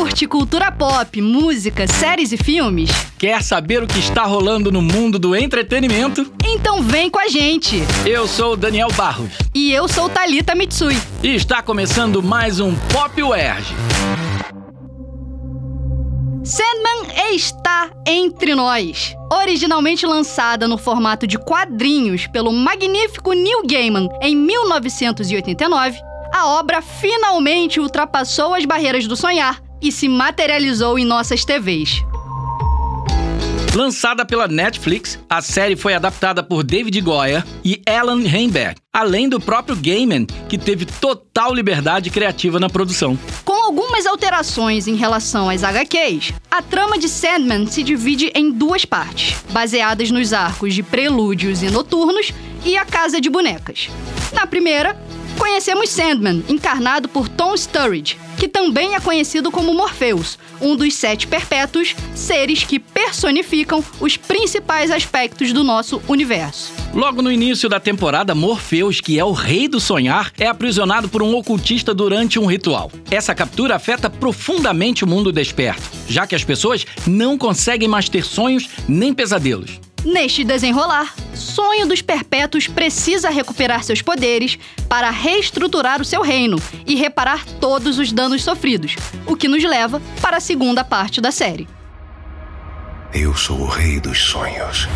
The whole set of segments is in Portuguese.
Curte cultura pop, música, séries e filmes? Quer saber o que está rolando no mundo do entretenimento? Então vem com a gente! Eu sou o Daniel Barros. E eu sou Talita Mitsui. E está começando mais um Pop Werg. Sandman está entre nós. Originalmente lançada no formato de quadrinhos pelo magnífico Neil Gaiman em 1989, a obra finalmente ultrapassou as barreiras do sonhar e se materializou em nossas TVs. Lançada pela Netflix, a série foi adaptada por David Goyer e Alan Heinberg, além do próprio Gaiman, que teve total liberdade criativa na produção. Com algumas alterações em relação às HQs, a trama de Sandman se divide em duas partes, baseadas nos arcos de Prelúdios e Noturnos e A Casa de Bonecas. Na primeira, Conhecemos Sandman, encarnado por Tom Sturridge, que também é conhecido como Morpheus, um dos sete perpétuos, seres que personificam os principais aspectos do nosso universo. Logo no início da temporada, Morpheus, que é o rei do sonhar, é aprisionado por um ocultista durante um ritual. Essa captura afeta profundamente o mundo desperto, já que as pessoas não conseguem mais ter sonhos nem pesadelos. Neste desenrolar, Sonho dos Perpétuos precisa recuperar seus poderes para reestruturar o seu reino e reparar todos os danos sofridos, o que nos leva para a segunda parte da série. Eu sou o Rei dos Sonhos.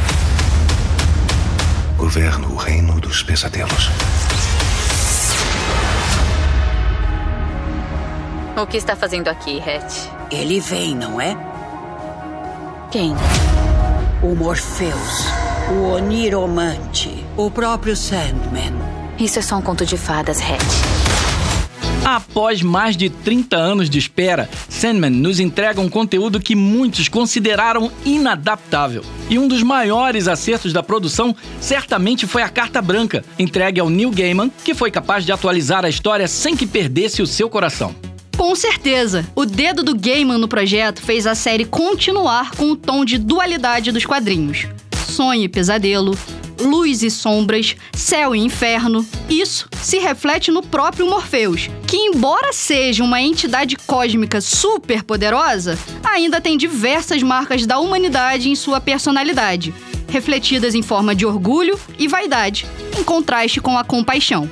Governo o Reino dos Pesadelos. O que está fazendo aqui, Het? Ele vem, não é? Quem? O Morpheus, o Oniromante, o próprio Sandman. Isso é só um conto de fadas, Het. Após mais de 30 anos de espera, Sandman nos entrega um conteúdo que muitos consideraram inadaptável. E um dos maiores acertos da produção certamente foi a carta branca, entregue ao Neil Gaiman, que foi capaz de atualizar a história sem que perdesse o seu coração. Com certeza, o dedo do Gaiman no projeto fez a série continuar com o tom de dualidade dos quadrinhos. Sonho e pesadelo, luz e sombras, céu e inferno. Isso se reflete no próprio Morpheus, que, embora seja uma entidade cósmica super poderosa, ainda tem diversas marcas da humanidade em sua personalidade, refletidas em forma de orgulho e vaidade, em contraste com a compaixão.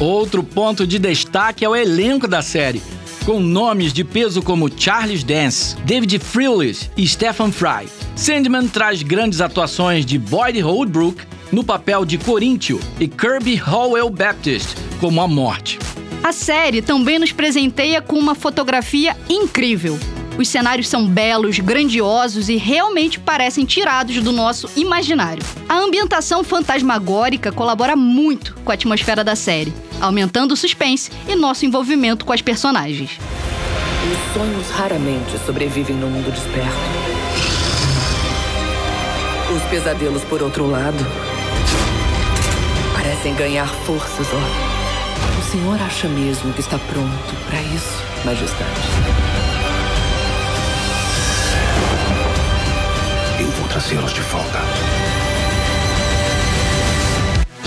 Outro ponto de destaque é o elenco da série com nomes de peso como Charles Dance, David Freelis e Stephen Fry. Sandman traz grandes atuações de Boyd Holbrook no papel de Coríntio e Kirby Howell Baptist como a Morte. A série também nos presenteia com uma fotografia incrível. Os cenários são belos, grandiosos e realmente parecem tirados do nosso imaginário. A ambientação fantasmagórica colabora muito com a atmosfera da série, aumentando o suspense e nosso envolvimento com as personagens. Os sonhos raramente sobrevivem no mundo desperto. Os pesadelos, por outro lado, parecem ganhar forças, ó. O senhor acha mesmo que está pronto para isso, Majestade?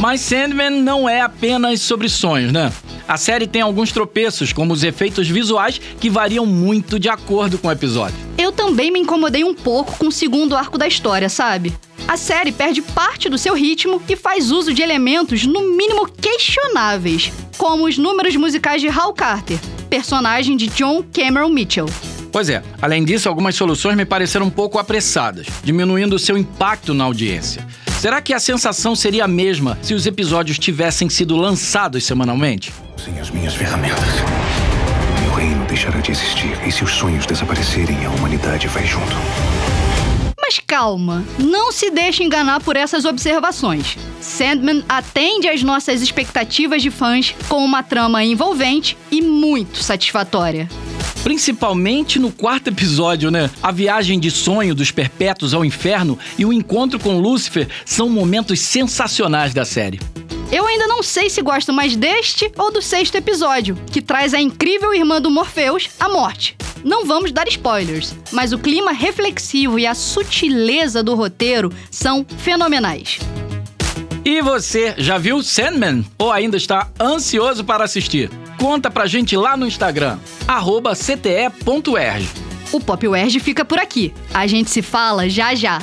Mas Sandman não é apenas sobre sonhos, né? A série tem alguns tropeços, como os efeitos visuais, que variam muito de acordo com o episódio. Eu também me incomodei um pouco com o segundo arco da história, sabe? A série perde parte do seu ritmo e faz uso de elementos, no mínimo questionáveis, como os números musicais de Hal Carter, personagem de John Cameron Mitchell. Pois é, além disso, algumas soluções me pareceram um pouco apressadas, diminuindo seu impacto na audiência. Será que a sensação seria a mesma se os episódios tivessem sido lançados semanalmente? Sem as minhas ferramentas, meu reino deixará de existir. E se os sonhos desaparecerem, a humanidade vai junto. Mas calma, não se deixe enganar por essas observações. Sandman atende às nossas expectativas de fãs com uma trama envolvente e muito satisfatória. Principalmente no quarto episódio, né? A viagem de sonho dos perpétuos ao inferno e o encontro com Lúcifer são momentos sensacionais da série. Eu ainda não sei se gosto mais deste ou do sexto episódio, que traz a incrível irmã do Morpheus, a morte. Não vamos dar spoilers, mas o clima reflexivo e a sutileza do roteiro são fenomenais. E você, já viu Sandman? Ou ainda está ansioso para assistir? Conta pra gente lá no Instagram, cte.erg. O Pop Werg fica por aqui. A gente se fala já já.